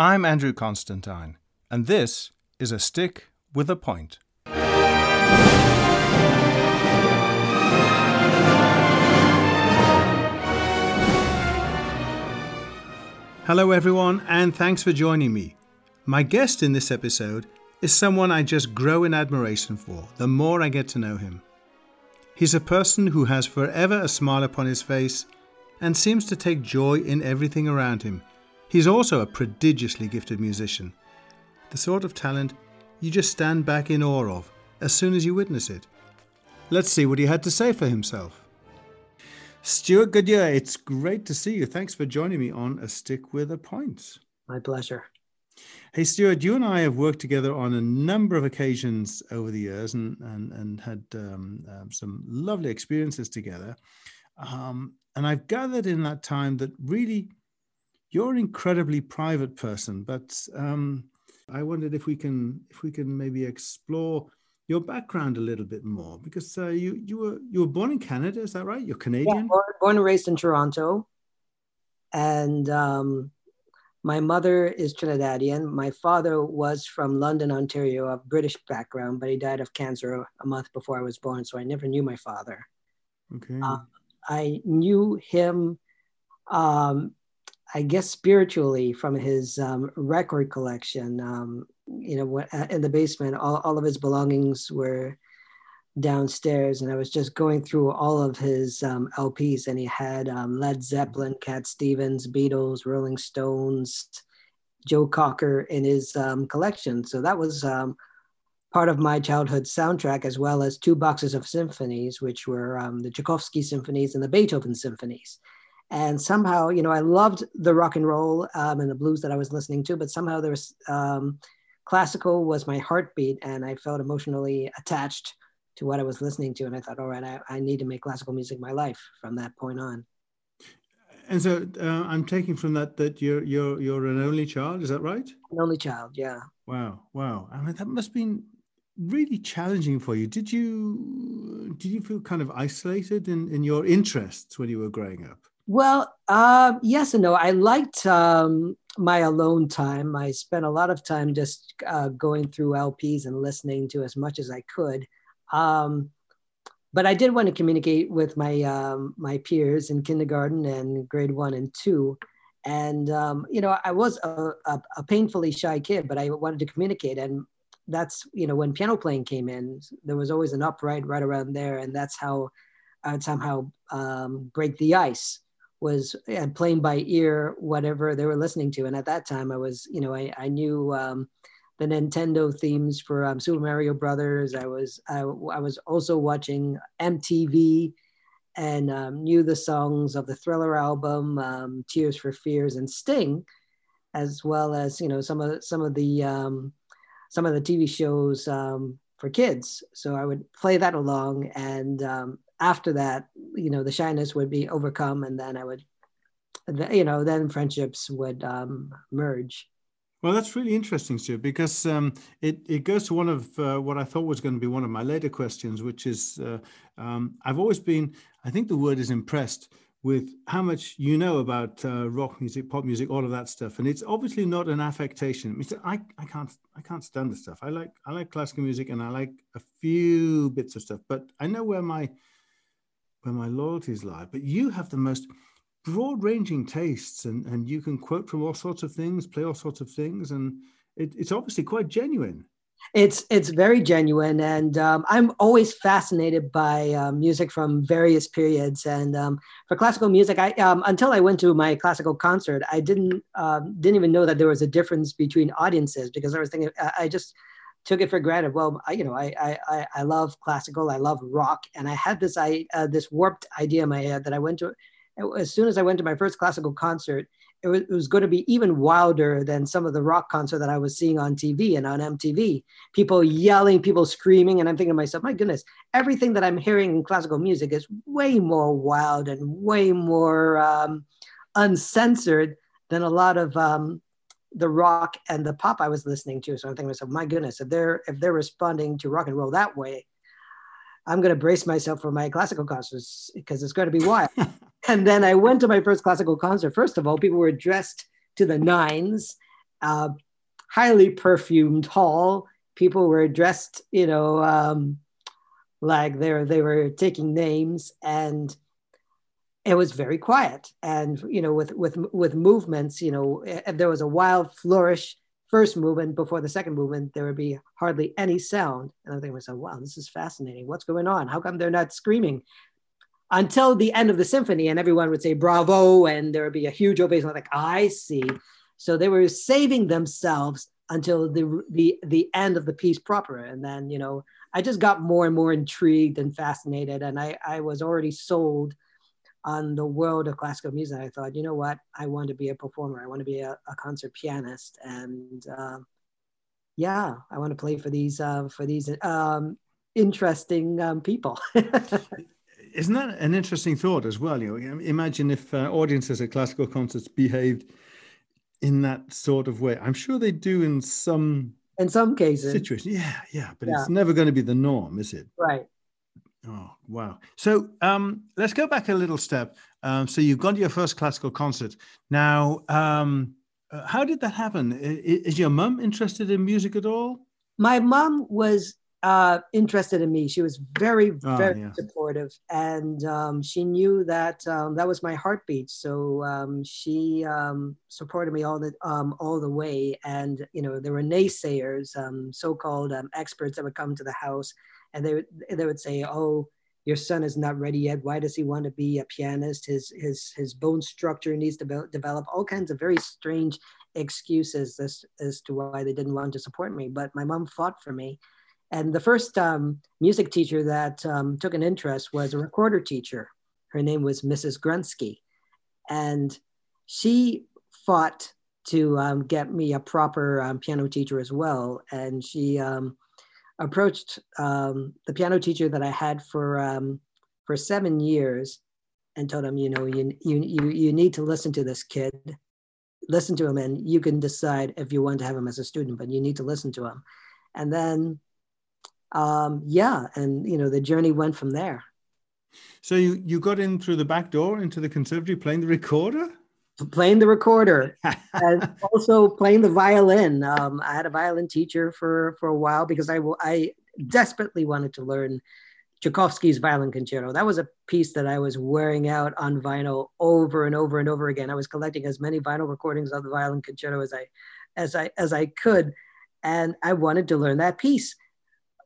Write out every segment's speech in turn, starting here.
I'm Andrew Constantine, and this is A Stick with a Point. Hello, everyone, and thanks for joining me. My guest in this episode is someone I just grow in admiration for the more I get to know him. He's a person who has forever a smile upon his face and seems to take joy in everything around him. He's also a prodigiously gifted musician, the sort of talent you just stand back in awe of as soon as you witness it. Let's see what he had to say for himself. Stewart Goodyear, it's great to see you. Thanks for joining me on A Stick with a Point. My pleasure. Hey, Stewart, you and I have worked together on a number of occasions over the years and, and, and had um, um, some lovely experiences together. Um, and I've gathered in that time that really you're an incredibly private person, but um, I wondered if we can if we can maybe explore your background a little bit more because uh, you you were you were born in Canada, is that right? You're Canadian. Yeah, born, born and raised in Toronto, and um, my mother is Trinidadian. My father was from London, Ontario, of British background, but he died of cancer a month before I was born, so I never knew my father. Okay. Uh, I knew him, um, I guess, spiritually from his um, record collection. Um, you know, uh, in the basement, all, all of his belongings were downstairs, and I was just going through all of his um, LPs, and he had um, Led Zeppelin, Cat Stevens, Beatles, Rolling Stones, Joe Cocker in his um, collection. So that was um, part of my childhood soundtrack, as well as two boxes of symphonies, which were the Tchaikovsky symphonies and the Beethoven symphonies. And somehow, you know, I loved the rock and roll um, and the blues that I was listening to, but somehow there was um, classical was my heartbeat, and I felt emotionally attached to what I was listening to. And I thought, all right, I, I need to make classical music my life from that point on. And so uh, I'm taking from that that you're you're you're an only child. Is that right? An only child, yeah. Wow, wow. I mean, that must have been really challenging for you. Did you did you feel kind of isolated in in your interests when you were growing up? Well, uh, yes and no. I liked um, my alone time. I spent a lot of time just uh, going through LPs and listening to as much as I could. Um, but I did want to communicate with my um, my peers in kindergarten and grade one and two. And um, you know, I was a, a, a, painfully shy kid, but I wanted to communicate. And that's you know, when piano playing came in, there was always an upright right around there, and that's how I would somehow um, break the ice was uh, playing by ear whatever they were listening to. And at that time, I was you know, I, I knew um, the Nintendo themes for um, Super Mario Brothers. I was I, I was also watching MTV and um, knew the songs of the Thriller album, um, Tears for Fears, and Sting, as well as you know some of some of the um, some of the TV shows um, for kids. So I would play that along, and um, after that, you know, the shyness would be overcome, and then I would, you know, then friendships would merge. Well, that's really interesting, Stu, because um, it, it goes to one of uh, what I thought was going to be one of my later questions, which is uh, um, I've always been, I think the word is impressed with how much you know about uh, rock music, pop music, all of that stuff, and it's obviously not an affectation. I, I can't I can't stand the stuff. I like I like classical music and I like a few bits of stuff, but I know where my where my loyalties lie. But you have the most broad ranging tastes and, and you can quote from all sorts of things, play all sorts of things. And it, it's obviously quite genuine. It's it's very genuine, and um, I'm always fascinated by um, music from various periods. And um, for classical music, I um, until I went to my classical concert, I didn't um, didn't even know that there was a difference between audiences because I was thinking I just took it for granted. Well, I, you know, I, I I love classical, I love rock, and I had this I uh, this warped idea in my head that I went to as soon as I went to my first classical concert, it was, it was, going to be even wilder than some of the rock concert that I was seeing on TV and on MTV. People yelling, people screaming, and I'm thinking to myself, my goodness, everything that I'm hearing in classical music is way more wild and way more um, uncensored than a lot of um, the rock and the pop I was listening to. So I'm thinking to myself, my goodness, if they're if they're responding to rock and roll that way, I'm going to brace myself for my classical concerts because it's going to be wild. and then I went to my first classical concert. First of all, people were dressed to the nines uh, highly perfumed hall. People were dressed, you know, um, like they were, they were taking names and it was very quiet. And, you know, with, with, with movements, you know, eh, if there was a wild flourish first movement before the second movement, there would be hardly any sound. And I'm thinking to myself, wow, this is fascinating. What's going on? How come they're not screaming? Until the end of the symphony, and everyone would say bravo, and there would be a huge ovation. Like, I see. So they were saving themselves until the the the end of the piece proper. And then, you know, I just got more and more intrigued and fascinated. And I, I was already sold on the world of classical music, I thought, you know what, I want to be a performer. I want to be a, a concert pianist, and uh, yeah, I want to play for these uh, for these um, interesting um, people. Isn't that an interesting thought as well? You know, imagine if uh, audiences at classical concerts behaved in that sort of way. I'm sure they do in some in some cases situations. Yeah, yeah, but yeah. it's never going to be the norm, is it? Right. Oh, wow. So um, let's go back a little step. Um, so you've gone to your first classical concert. Now, um, uh, how did that happen? Is, is your mum interested in music at all? My mom was uh, interested in me. She was very, oh, very yeah. supportive, and um, she knew that um, that was my heartbeat. So um, she um, supported me all the um, all the way. And you know, there were naysayers, um, so-called experts that would come to the house and they would they would say, "Oh, your son is not ready yet. Why does he want to be a pianist? His his his bone structure needs to be- develop." All kinds of very strange excuses as as to why they didn't want to support me. But my mom fought for me, and the first um, music teacher that um, took an interest was a recorder teacher. Her name was Mrs. Grunsky, and she fought to um, get me a proper um, piano teacher as well. And she um, approached um, the piano teacher that I had for um, for seven years and told him, you know, you, you you you need to listen to this kid, listen to him, and you can decide if you want to have him as a student, but you need to listen to him. And then, um, yeah, and you know, the journey went from there. So you you got in through the back door into the conservatory playing the recorder playing the recorder and also playing the violin. Um, I had a violin teacher for for a while because I I desperately wanted to learn Tchaikovsky's Violin Concerto. That was a piece that I was wearing out on vinyl over and over and over again. I was collecting as many vinyl recordings of the Violin Concerto as I as I as I could, and I wanted to learn that piece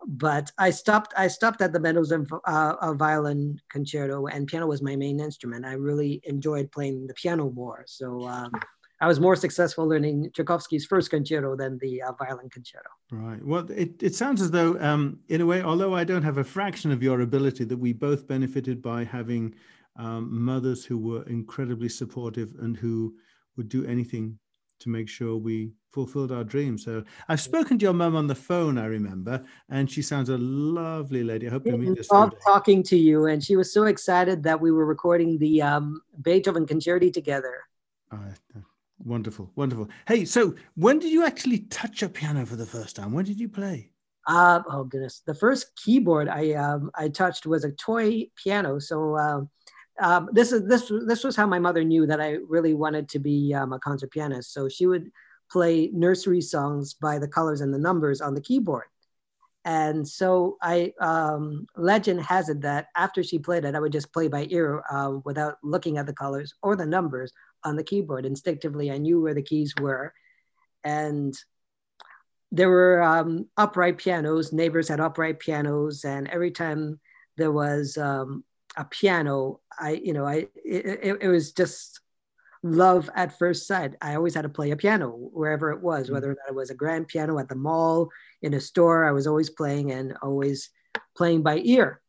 but I stopped. I stopped at the Mendelssohn uh, violin concerto, and piano was my main instrument. I really enjoyed playing the piano more, so um, I was more successful learning Tchaikovsky's first concerto than the uh, violin concerto. Right. Well, it, it sounds as though, um, in a way, although I don't have a fraction of your ability, that we both benefited by having um, mothers who were incredibly supportive and who would do anything to make sure we fulfilled our dreams. So I've spoken to your mum on the phone, I remember, and she sounds a lovely lady. I hope you meet her. Loved talking to you, and she was so excited that we were recording the um, Beethoven Concerti together. Uh, wonderful, wonderful. Hey, so when did you actually touch a piano for the first time? When did you play? Uh, oh goodness, the first keyboard I um, I touched was a toy piano. So. Um, um, this is this this was how my mother knew that I really wanted to be um, a concert pianist. So she would play nursery songs by the colors and the numbers on the keyboard. And so I um, legend has it that after she played it, I would just play by ear uh, without looking at the colors or the numbers on the keyboard. Instinctively, I knew where the keys were, and there were um, upright pianos. Neighbors had upright pianos, and every time there was um, a piano, I, you know, I, it, it, was just love at first sight. I always had to play a piano wherever it was, mm-hmm. whether it was a grand piano at the mall, in a store, I was always playing and always playing by ear.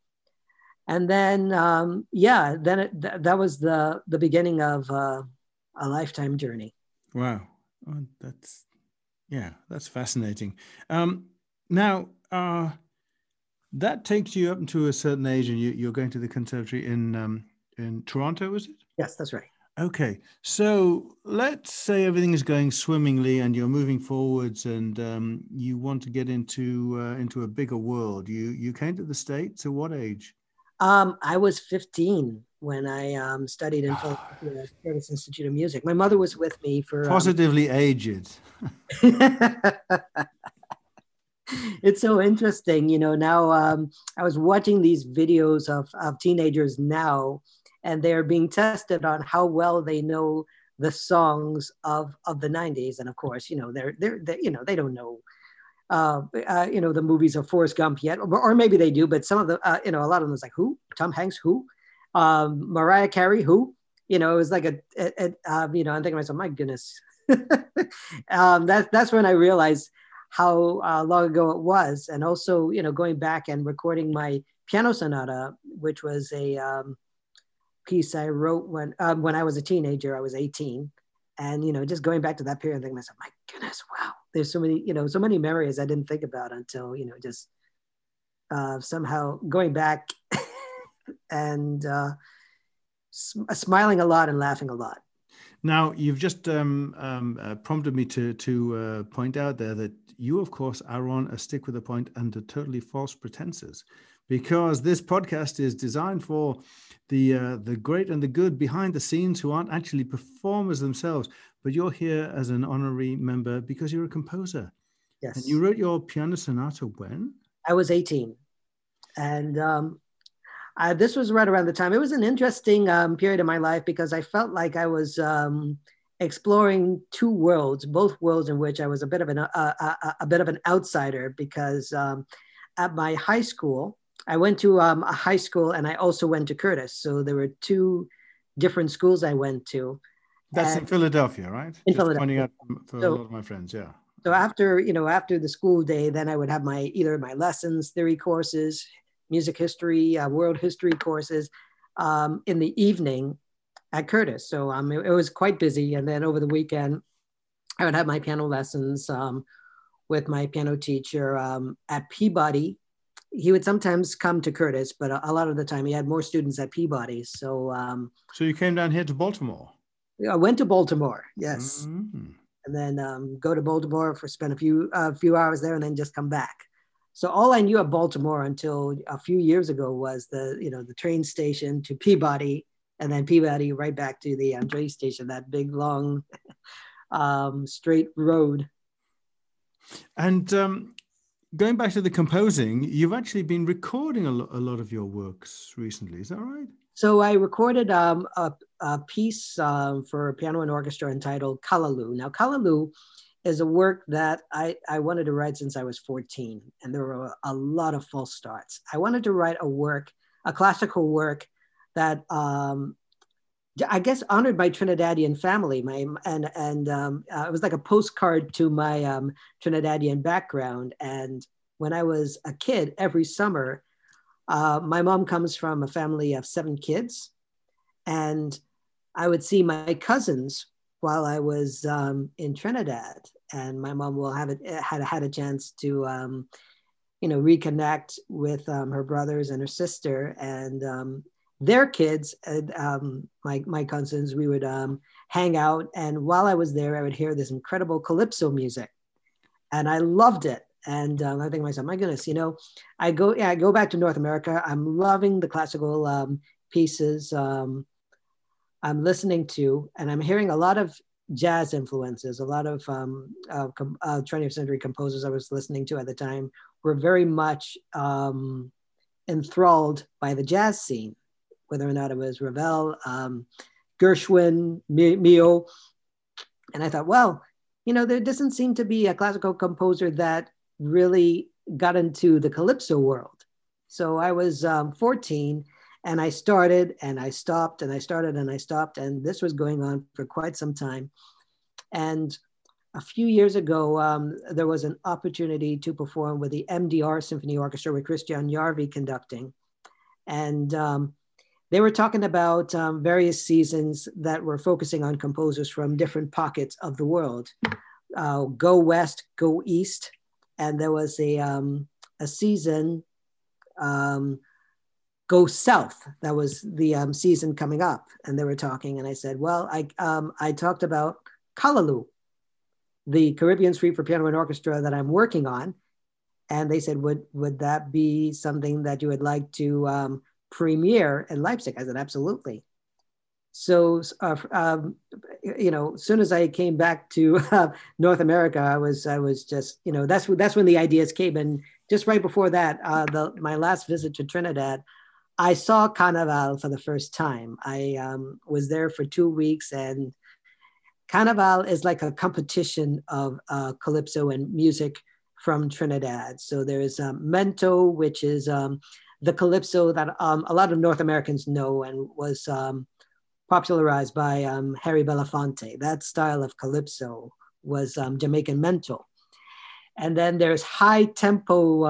And then, um, yeah, then it, th- that was the, the beginning of uh, a lifetime journey. Wow. Oh, that's, yeah, that's fascinating. Um, now, uh, that takes you up to a certain age, and you, are going to the conservatory in um, in Toronto, is it? Yes, that's right. Okay, so let's say everything is going swimmingly, and you're moving forwards, and um, you want to get into uh, into a bigger world. You you came to the states at what age? Um, I was 15 when I um, studied in Philadelphia at Curtis Institute of Music. My mother was with me for um, positively um, aged. it's so interesting, you know. Now um, I was watching these videos of, of teenagers now, and they're being tested on how well they know the songs of of the 90s and of course you know they're they're, they're you know they don't know uh, uh, you know the movies of Forrest Gump yet or, or maybe they do but some of the uh, you know a lot of them was like who? Tom Hanks who? Um, Mariah Carey who? You know it was like a, a, a um, you know I'm thinking myself my goodness. Um, that's that's when I realized how uh, long ago it was and also you know going back and recording my piano sonata which was a um, piece I wrote when um, when I was a teenager. I was 18, and you know, just going back to that period, and thinking myself, my goodness, wow, there's so many, you know, so many memories I didn't think about until you know, just uh, somehow going back and uh, sm- smiling a lot and laughing a lot. Now, you've just um, um, uh, prompted me to to uh, point out there that you, of course, are on a stick with a point under totally false pretenses, because this podcast is designed for the uh, the great and the good behind the scenes who aren't actually performers themselves, but you're here as an honorary member because you're a composer. Yes. And you wrote your piano sonata when? I was 18, and um, I, this was right around the time. It was an interesting um, period of my life because I felt like I was um, exploring two worlds, both worlds in which I was a bit of an uh, a, uh, a, bit of an outsider because um, at my high school I went to um, a high school and I also went to Curtis. So there were two different schools I went to. That's in Philadelphia, right? In Just Philadelphia. for so, a lot of my friends, yeah. So after you know after the school day, then I would have my either my lessons, theory courses, music history, uh, world history courses um, in the evening at Curtis. So um, it, it, was quite busy. And then over the weekend, I would have my piano lessons um, with my piano teacher um, at Peabody he would sometimes come to Curtis, but a, a, lot of the time he had more students at Peabody. So, um, so you came down here to Baltimore. I went to Baltimore, yes, mm-hmm. and then um, go to Baltimore for spend a few a uh, few hours there, and then just come back. So all I knew of Baltimore until a few years ago was the you know the train station to Peabody, and then Peabody right back to the um, train station. That big long um, straight road. And um, going back to the composing, you've actually been recording a, lo- a lot of your works recently. Is that right? So I recorded um, a, a, piece um, for piano and orchestra entitled Callaloo. Now, Callaloo is a work that I, I wanted to write since I was 14, and there were a lot of false starts. I wanted to write a work, a classical work that um, I guess honored my Trinidadian family. My and and um, uh, it was like a postcard to my um, Trinidadian background. And when I was a kid, every summer, uh, my mom comes from a family of seven kids, and I would see my cousins while I was um, in Trinidad, and my mom will have it had had a chance to. Um, you know, reconnect with um, her brothers and her sister, and um, their kids, um, my my cousins, we would um, hang out, and while I was there, I would hear this incredible calypso music, and I loved it. And um, I think to myself, my goodness, you know, I go yeah, I go back to North America. I'm loving the classical um, pieces um, I'm listening to, and I'm hearing a lot of jazz influences. A lot of um, uh, com- uh, 20th century composers I was listening to at the time were very much enthralled by the jazz scene whether or not it was Ravel, um, Gershwin, Milhaud. And I thought, well, you know, there doesn't seem to be a classical composer that really got into the calypso world. So I was um, 14 and I started and I stopped and I started and I stopped. And this was going on for quite some time. And a few years ago, um, there was an opportunity to perform with the MDR Symphony Orchestra with Kristjan Järvi conducting. And um, they were talking about um, various seasons that were focusing on composers from different pockets of the world. Uh, go west, go east, and there was a um, a season. Go south. That was the um, season coming up, and they were talking, and I said, "Well, I um, I talked about Callaloo, the Caribbean Suite for Piano and Orchestra that I'm working on," and they said, "Would would that be something that you would like to um, premiere in Leipzig. I said, absolutely. So, uh, um, you know, as soon as I came back to uh, North America, I was, I was just, you know, that's that's when the ideas came. And just right before that, uh, the my last visit to Trinidad, I saw Carnaval for the first time. I um, was there for two weeks, and Carnaval is like a competition of uh, calypso and music from Trinidad. So there's um, Mento, which is um, the calypso that um, a lot of North Americans know and was um, popularized by um, Harry Belafonte. That style of calypso was Jamaican Mento. And then there's high tempo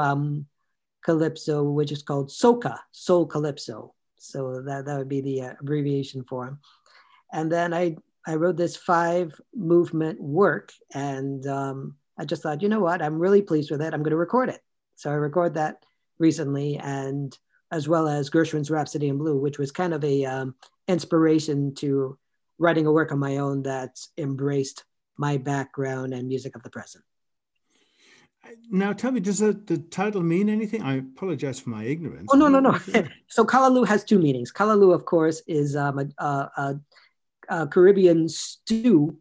calypso, which is called soca, soul calypso. So that, that would be the uh, abbreviation for him. And then I, I wrote this five movement work and um, I just thought, you know what, I'm really pleased with it. I'm going to record it. So I record that recently, and as well as Gershwin's Rhapsody in Blue, which was kind of a um, inspiration to writing a work on my own that embraced my background and music of the present. Now, tell me, does the, the title mean anything? I apologize for my ignorance. Oh no, no, no. so Callaloo has two meanings. Callaloo, of course, is um, a, a, a Caribbean stew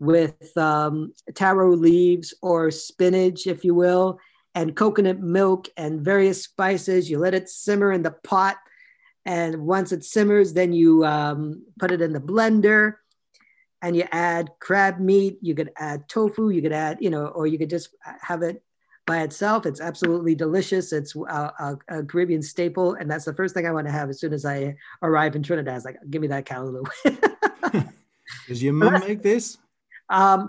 with um, taro leaves or spinach, if you will, and coconut milk and various spices. You let it simmer in the pot. And once it simmers, then you um, put it in the blender and you add crab meat. You could add tofu. You could add, you know, or you could just have it by itself. It's absolutely delicious. It's a, a, a Caribbean staple. And that's the first thing I want to have as soon as I arrive in Trinidad. It's like, give me that callaloo. Does your mom make this? Um,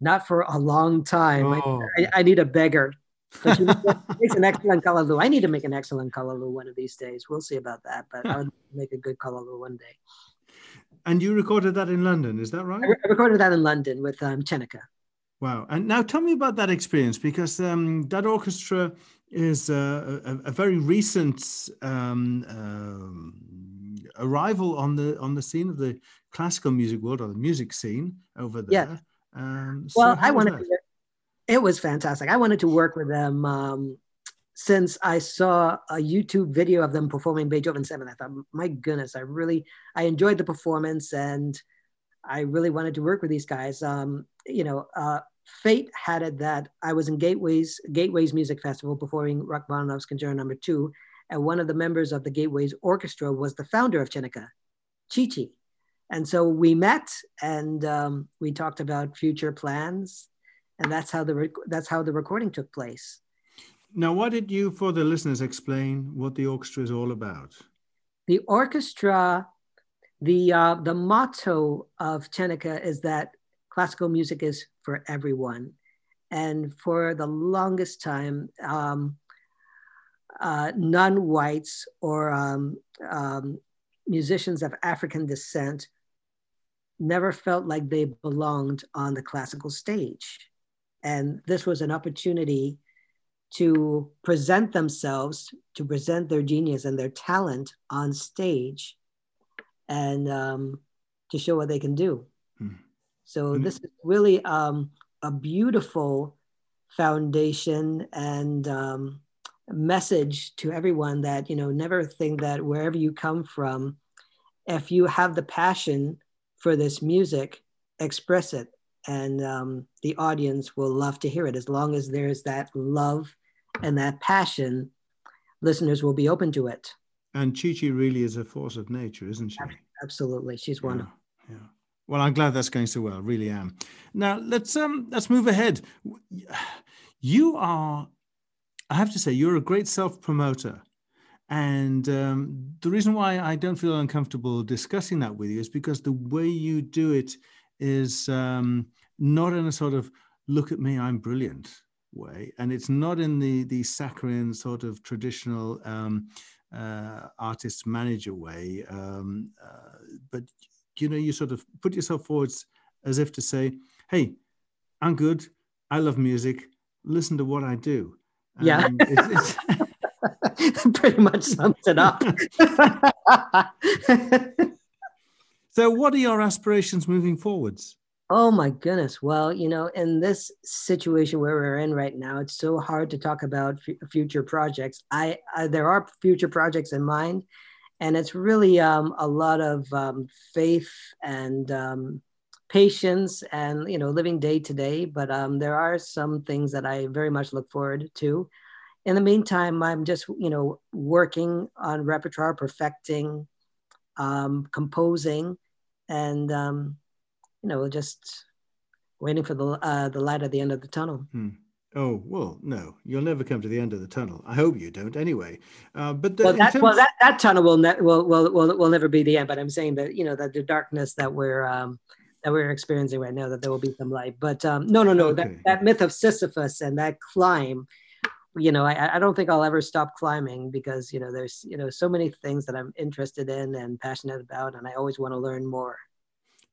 not for a long time. Oh. I, I, need a beggar. But she makes an excellent callaloo. I need to make an excellent callaloo one of these days. We'll see about that, but I'll make a good callaloo one day. And you recorded that in London, is that right? I recorded that in London with um, Chenica. Wow. And now tell me about that experience because um, that orchestra is a, a, a very recent um, um, arrival on the on the scene of the classical music world or the music scene over there. Yeah. Um, so well, I wanted to, it was fantastic. I wanted to work with them um, since I saw a YouTube video of them performing Beethoven 7. I thought, my goodness, I really, I enjoyed the performance and I really wanted to work with these guys. Um, you know, uh, fate had it that I was in Gateways, Gateways Music Festival performing Rachmaninoff's Concerto Number Two, and one of the members of the Gateways Orchestra was the founder of Chineke!, Chichi. And so we met and um, we talked about future plans, and that's how the that's how the recording took place. Now, why did you, for the listeners, explain what the orchestra is all about? The orchestra, the uh, the motto of Chineke! is that classical music is for everyone, and for the longest time, um, uh, non-whites or um, um, musicians of African descent never felt like they belonged on the classical stage. And this was an opportunity to present themselves, to present their genius and their talent on stage and um, to show what they can do. Mm. So, mm. this is really um, a beautiful foundation and um, message to everyone that, you know, never think that wherever you come from, if you have the passion for this music, express it. And um, the audience will love to hear it. As long as there's that love and that passion, listeners will be open to it. And Chichi really is a force of nature, isn't she? Absolutely. She's yeah, wonderful. Yeah. Well, I'm glad that's going so well. Really am. Now let's um let's move ahead. You are, I have to say, you're a great self promoter. And um, the reason why I don't feel uncomfortable discussing that with you is because the way you do it is um, not in a sort of look at me, I'm brilliant way. And it's not in the, the saccharine sort of traditional um, uh, artist manager way. Um, uh, but, you know, you sort of put yourself forwards as if to say, hey, I'm good. I love music. Listen to what I do. yeah. it's, it's pretty much sums it up. so, what are your aspirations moving forwards? Oh my goodness. Well, you know, in this situation where we're in right now, it's so hard to talk about f- future projects. I, I, there are future projects in mind, and it's really um, a lot of um, faith and um, patience, and you know, living day to day. But um, there are some things that I very much look forward to. In the meantime, I'm just you know working on repertoire, perfecting, um, composing, and um, you know, just waiting for the uh, the light at the end of the tunnel. Hmm. Oh well, no, you'll never come to the end of the tunnel. I hope you don't, anyway. Uh, but the, well, that, terms... well, that, that tunnel will, ne- will will will will never be the end. But I'm saying that you know that the darkness that we're um, that we're experiencing right now, that there will be some light. But um, no, no, no. Okay. That that myth of Sisyphus and that climb, you know, I, I don't think I'll ever stop climbing because you know there's you know so many things that I'm interested in and passionate about, and I always want to learn more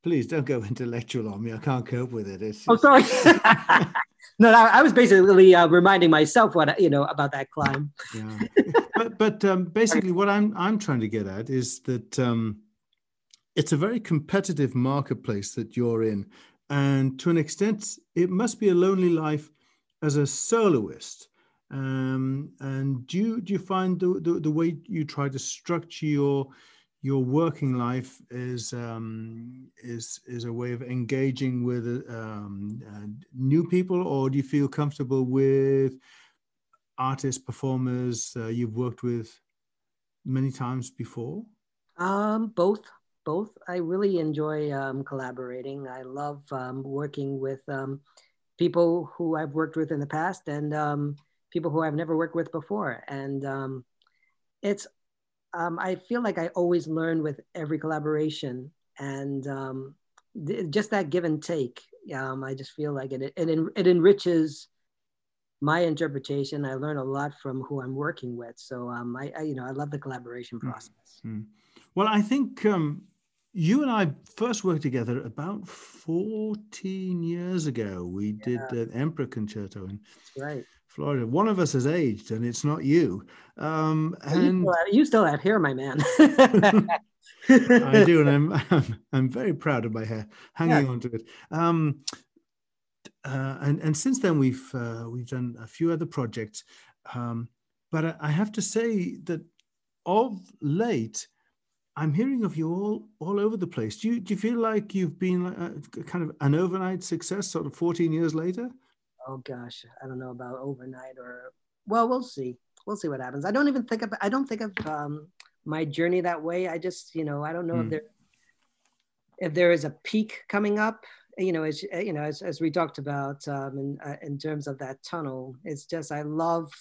please don't go intellectual on me. I can't cope with it. It's, oh, sorry. no, I was basically uh, reminding myself what you know about that climb. yeah, but but um, basically, what I'm I'm trying to get at is that um, it's a very competitive marketplace that you're in, and to an extent, it must be a lonely life as a soloist. Um, and do you do you find the, the, the way you try to structure your your working life is um, is is a way of engaging with um, uh, new people, or do you feel comfortable with artists, performers uh, you've worked with many times before? Um, both, both. I really enjoy um, collaborating. I love um, working with um, people who I've worked with in the past and people who I've never worked with before, and it's um, I feel like I always learn with every collaboration and um, th- just that give and take. Um, I just feel like it, it, it, it enriches my interpretation. I learn a lot from who I'm working with. So um, I, I, you know, I love the collaboration hmm. process. Mm-hmm. Well, I think um, you and I first worked together about 14 years ago. We yeah. did an Emperor Concerto. in right. Florida. One of us has aged, and it's not you. Um, and you still, have, you still, my man. I do, and I'm, I'm, I'm very proud of my hair, hanging yeah. on to it. Um, uh, and and since then we've uh, we've done a few other projects, um, but I have to say that of late, I'm hearing of you all all over the place. Do you do you feel like you've been uh, kind of an overnight success, sort of 14 years later? oh gosh, I don't know about overnight or well, we'll see. We'll see what happens. I don't even think of I don't think of um, my journey that way. I just you know I don't know mm. if hmm. there if there is a peak coming up. You know, as you know, as, as we talked about um, in uh, in terms of that tunnel, it's just I love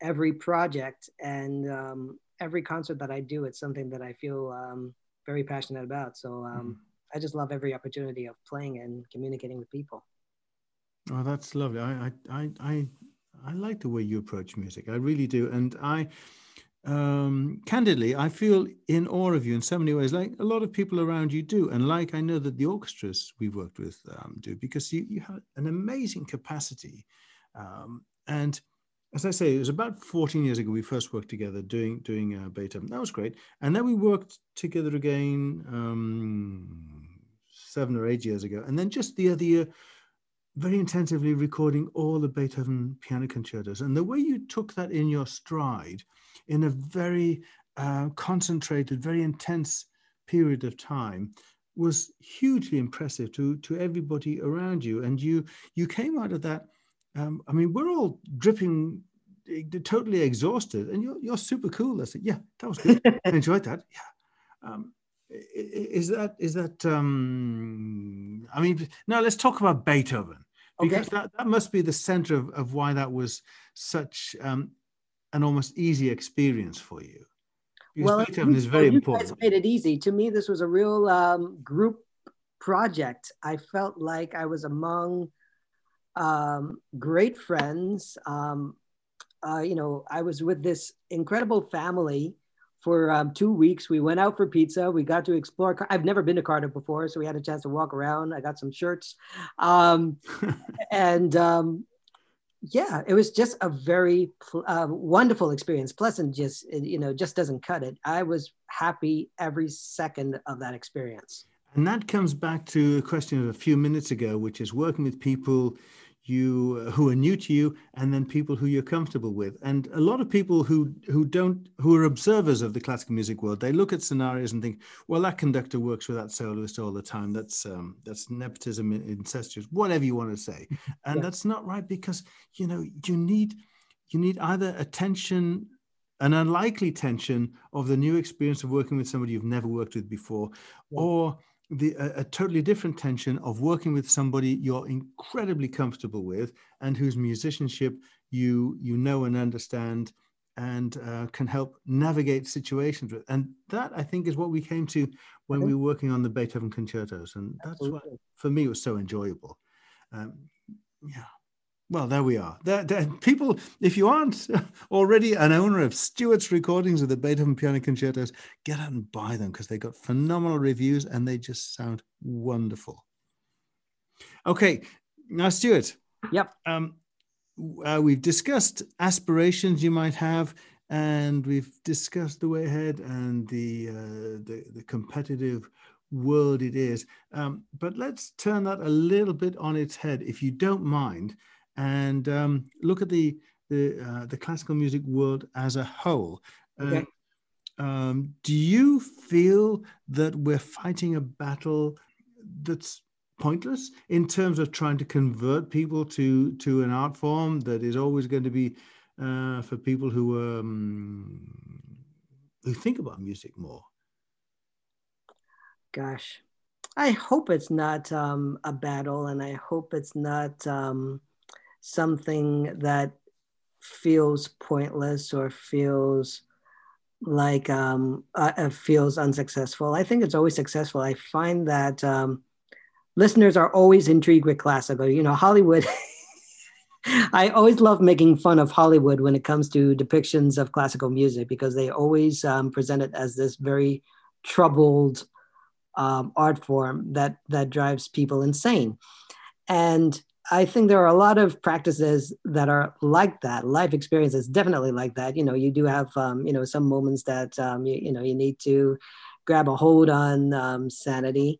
every project and um, every concert that I do. It's something that I feel um, very passionate about. So um, mm. I just love every opportunity of playing and communicating with people. Oh, that's lovely. I, I, I, I like the way you approach music. I really do. And I, um, candidly, I feel in awe of you in so many ways, like a lot of people around you do. And like I know that the orchestras we've worked with um, do, because you, you have an amazing capacity. Um, and as I say, it was about 14 years ago we first worked together doing doing uh, Beethoven. That was great. And then we worked together again um, seven or eight years ago. And then just the other year, very intensively recording all the Beethoven piano concertos. And the way you took that in your stride in a very uh, concentrated, very intense period of time was hugely impressive to, to everybody around you. And you, you came out of that. Um, I mean, we're all dripping, eh, totally exhausted, and you're, you're super cool. I said, yeah, that was good. I enjoyed that. Yeah. Um, is that is that um i mean now let's talk about beethoven because okay. that, that must be the center of, of why that was such um, an almost easy experience for you. Because well, Beethoven is very important. Guys made it easy. To me, this was a real um, group project. I felt like I was among um, great friends. Um, uh, you know, I was with this incredible family for um, two weeks. We went out for pizza. We got to explore. I've never been to Cardiff before, so we had a chance to walk around. I got some shirts, um, and um, yeah, it was just a very uh, wonderful experience. Pleasant just you know just doesn't cut it. I was happy every second of that experience. And that comes back to a question of a few minutes ago, which is working with people you who are new to you and then people who you're comfortable with and a lot of people who who don't who are observers of the classical music world they look at scenarios and think well that conductor works with that soloist all the time that's um, that's nepotism incestuous whatever you want to say and yeah. that's not right because you know you need you need either attention an unlikely tension of the new experience of working with somebody you've never worked with before yeah. or the, a, a, totally different tension of working with somebody you're incredibly comfortable with and whose musicianship you you know and understand and uh, can help navigate situations with. And that i think is what we came to when we were working on the beethoven concertos. And that's Absolutely. what for me was so enjoyable. Um, yeah well, there we are. There, there, people, if you aren't already an owner of Stewart's recordings of the Beethoven piano concertos, get out and buy them because they got phenomenal reviews and they just sound wonderful. Okay, now Stewart. Yep. Um, uh, we've discussed aspirations you might have, and we've discussed the way ahead and the uh, the, the competitive world it is. Um, but let's turn that a little bit on its head, if you don't mind and um, look at the the, uh, the classical music world as a whole. Okay. Um, do you feel that we're fighting a battle that's pointless in terms of trying to convert people to to an art form that is always going to be uh, for people who um, who think about music more? Gosh, I hope it's not um, a battle, and I hope it's not. Um, something that feels pointless or feels like um, uh, uh, feels unsuccessful. I think it's always successful. I find that um, listeners are always intrigued with classical. You know, Hollywood. I always love making fun of Hollywood when it comes to depictions of classical music because they always um, present it as this very troubled um, art form that that drives people insane. And I think there are a lot of practices that are like that. Life experiences definitely like that. You know, you do have um, you know some moments that um, you, you know you need to grab a hold on um, sanity.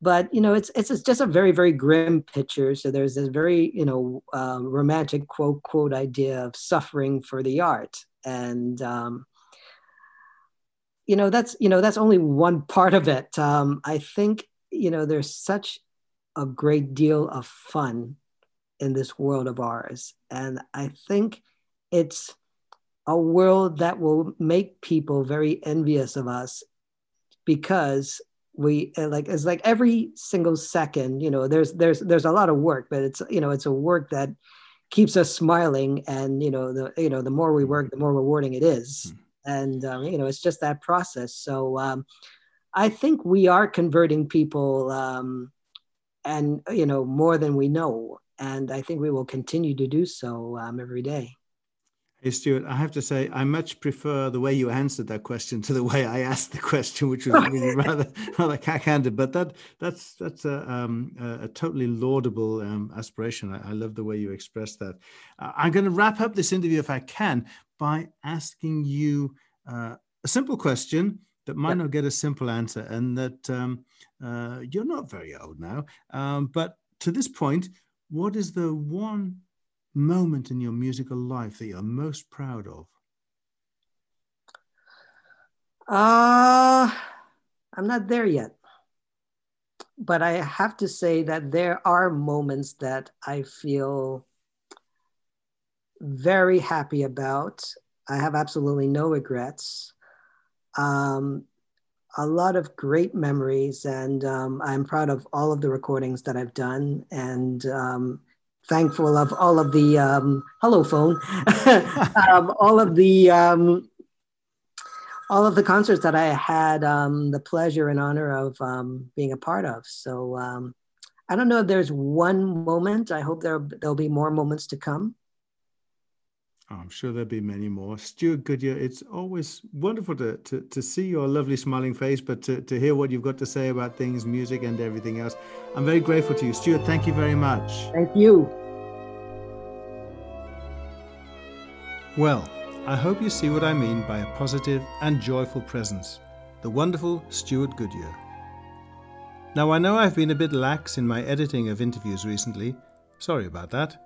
But you know, it's it's just a very very grim picture. So there's this very you know uh, romantic quote quote idea of suffering for the art, and um, you know that's you know that's only one part of it. Um, I think you know there's such a great deal of fun in this world of ours. And I think it's a world that will make people very envious of us because we like it's like every single second you know there's there's there's a lot of work but it's you know it's a work that keeps us smiling and you know the you know the more we work the more rewarding it is mm. and um, you know it's just that process so um, i think we are converting people um, and you know more than we know and i think we will continue to do so um, every day Hey, Stewart, I have to say, I much prefer the way you answered that question to the way I asked the question, which was really rather rather cack-handed. But that that's that's a, um, a, a totally laudable um, aspiration. I, I, love the way you expressed that. Uh, I'm going to wrap up this interview, if I can, by asking you uh, a simple question that might not get a simple answer, and that um, uh, you're not very old now. Um, but to this point, what is the one moment in your musical life that you're most proud of? Uh, I'm not there yet. But I have to say that there are moments that I feel very happy about. I have absolutely no regrets um, a lot of great memories, and um, I'm proud of all of the recordings that I've done, and um, thankful of all of the um, hello phone, um, all of the um, all of the concerts that I had the pleasure and honor of being a part of. So I don't know if there's one moment. I hope there there'll be more moments to come. I'm sure there'll be many more. Stewart Goodyear, it's always wonderful to, to, to see your lovely smiling face, but to, to hear what you've got to say about things, music, and everything else. I'm very grateful to you. Stewart, thank you very much. Thank you. Well, I hope you see what I mean by a positive and joyful presence. The wonderful Stewart Goodyear. Now, I know I've been a bit lax in my editing of interviews recently. Sorry about that.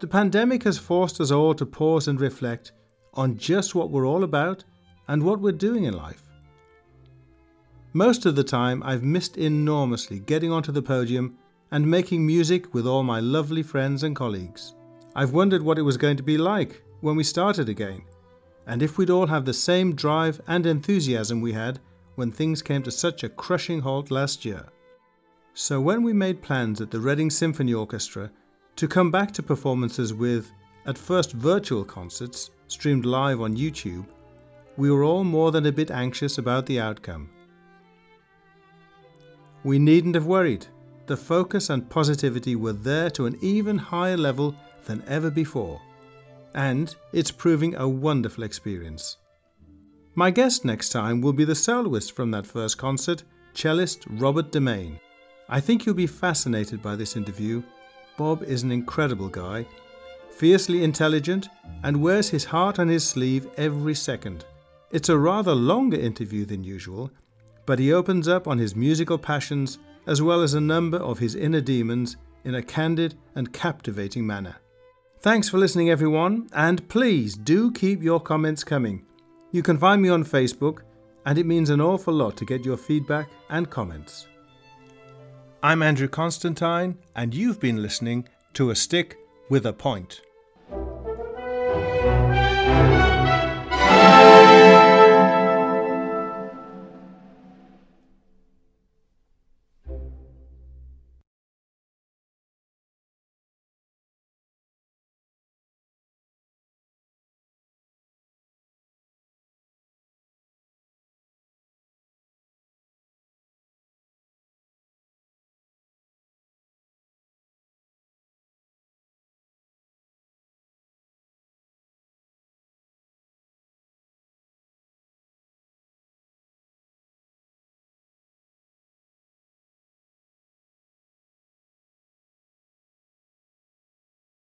The pandemic has forced us all to pause and reflect on just what we're all about and what we're doing in life. Most of the time, I've missed enormously getting onto the podium and making music with all my lovely friends and colleagues. I've wondered what it was going to be like when we started again, and if we'd all have the same drive and enthusiasm we had when things came to such a crushing halt last year. So, when we made plans at the Reading Symphony Orchestra to come back to performances with, at first virtual concerts streamed live on YouTube, we were all more than a bit anxious about the outcome. We needn't have worried. The focus and positivity were there to an even higher level than ever before. And it's proving a wonderful experience. My guest next time will be the soloist from that first concert, cellist Robert deMaine. I think you'll be fascinated by this interview. Bob is an incredible guy, fiercely intelligent, and wears his heart on his sleeve every second. It's a rather longer interview than usual, but he opens up on his musical passions as well as a number of his inner demons in a candid and captivating manner. Thanks for listening, everyone, and please do keep your comments coming. You can find me on Facebook, and it means an awful lot to get your feedback and comments. I'm Andrew Constantine, and you've been listening to A Stick with a Point.